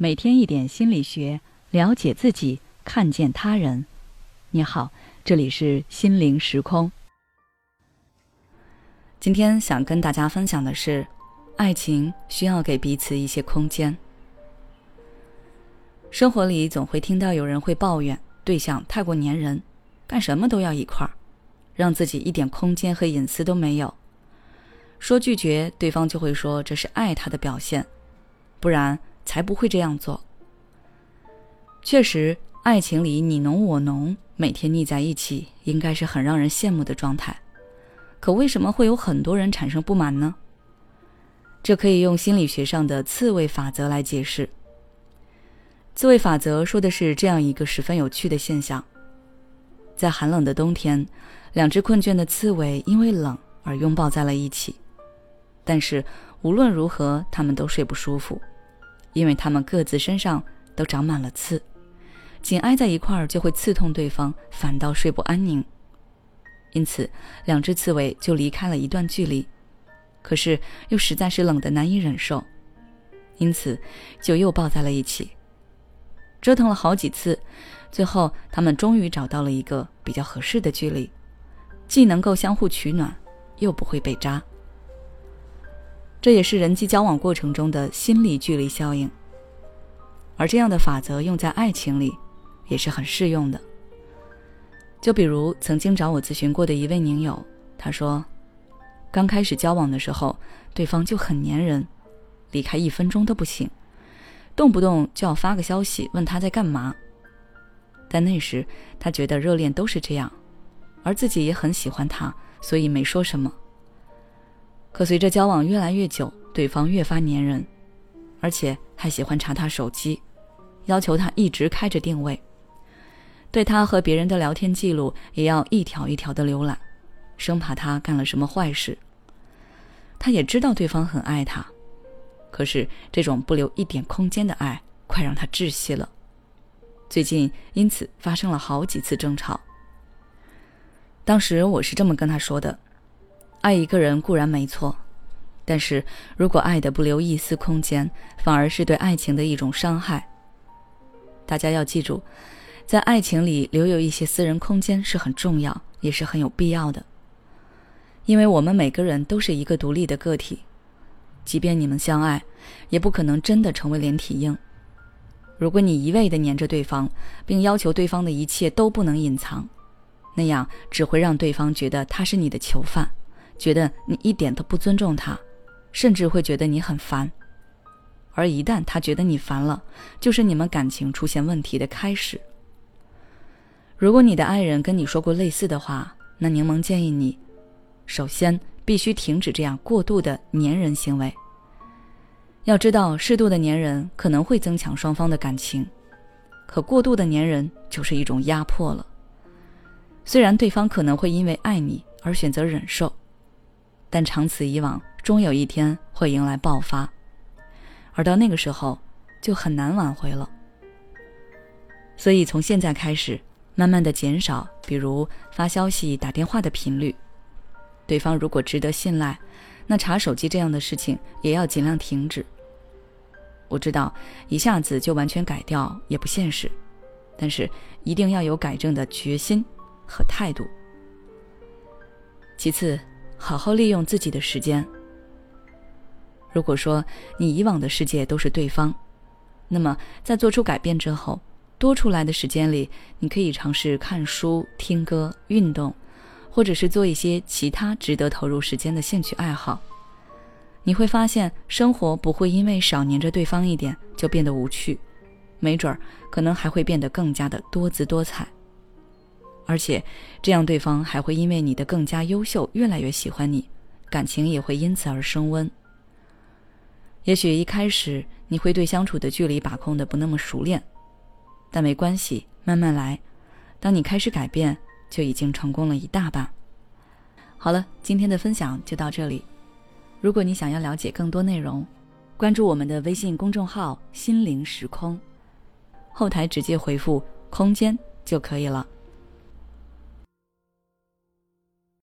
每天一点心理学，了解自己，看见他人。你好，这里是心灵时空。今天想跟大家分享的是，爱情需要给彼此一些空间。生活里总会听到有人会抱怨对象太过粘人，干什么都要一块儿，让自己一点空间和隐私都没有。说拒绝，对方就会说这是爱他的表现，不然。才不会这样做。确实，爱情里你侬我侬，每天腻在一起，应该是很让人羡慕的状态。可为什么会有很多人产生不满呢？这可以用心理学上的刺猬法则来解释。刺猬法则说的是这样一个十分有趣的现象：在寒冷的冬天，两只困倦的刺猬因为冷而拥抱在了一起，但是无论如何，它们都睡不舒服。因为他们各自身上都长满了刺，紧挨在一块儿就会刺痛对方，反倒睡不安宁。因此，两只刺猬就离开了一段距离，可是又实在是冷得难以忍受，因此就又抱在了一起。折腾了好几次，最后他们终于找到了一个比较合适的距离，既能够相互取暖，又不会被扎。这也是人际交往过程中的心理距离效应，而这样的法则用在爱情里，也是很适用的。就比如曾经找我咨询过的一位宁友，他说，刚开始交往的时候，对方就很粘人，离开一分钟都不行，动不动就要发个消息问他在干嘛。但那时他觉得热恋都是这样，而自己也很喜欢他，所以没说什么。可随着交往越来越久，对方越发粘人，而且还喜欢查他手机，要求他一直开着定位，对他和别人的聊天记录也要一条一条的浏览，生怕他干了什么坏事。他也知道对方很爱他，可是这种不留一点空间的爱，快让他窒息了。最近因此发生了好几次争吵。当时我是这么跟他说的。爱一个人固然没错，但是如果爱的不留一丝空间，反而是对爱情的一种伤害。大家要记住，在爱情里留有一些私人空间是很重要，也是很有必要的。因为我们每个人都是一个独立的个体，即便你们相爱，也不可能真的成为连体婴。如果你一味的黏着对方，并要求对方的一切都不能隐藏，那样只会让对方觉得他是你的囚犯。觉得你一点都不尊重他，甚至会觉得你很烦。而一旦他觉得你烦了，就是你们感情出现问题的开始。如果你的爱人跟你说过类似的话，那柠檬建议你，首先必须停止这样过度的粘人行为。要知道，适度的粘人可能会增强双方的感情，可过度的粘人就是一种压迫了。虽然对方可能会因为爱你而选择忍受。但长此以往，终有一天会迎来爆发，而到那个时候，就很难挽回了。所以从现在开始，慢慢的减少，比如发消息、打电话的频率。对方如果值得信赖，那查手机这样的事情也要尽量停止。我知道一下子就完全改掉也不现实，但是一定要有改正的决心和态度。其次。好好利用自己的时间。如果说你以往的世界都是对方，那么在做出改变之后，多出来的时间里，你可以尝试看书、听歌、运动，或者是做一些其他值得投入时间的兴趣爱好。你会发现，生活不会因为少黏着对方一点就变得无趣，没准儿可能还会变得更加的多姿多彩。而且，这样对方还会因为你的更加优秀，越来越喜欢你，感情也会因此而升温。也许一开始你会对相处的距离把控的不那么熟练，但没关系，慢慢来。当你开始改变，就已经成功了一大半。好了，今天的分享就到这里。如果你想要了解更多内容，关注我们的微信公众号“心灵时空”，后台直接回复“空间”就可以了。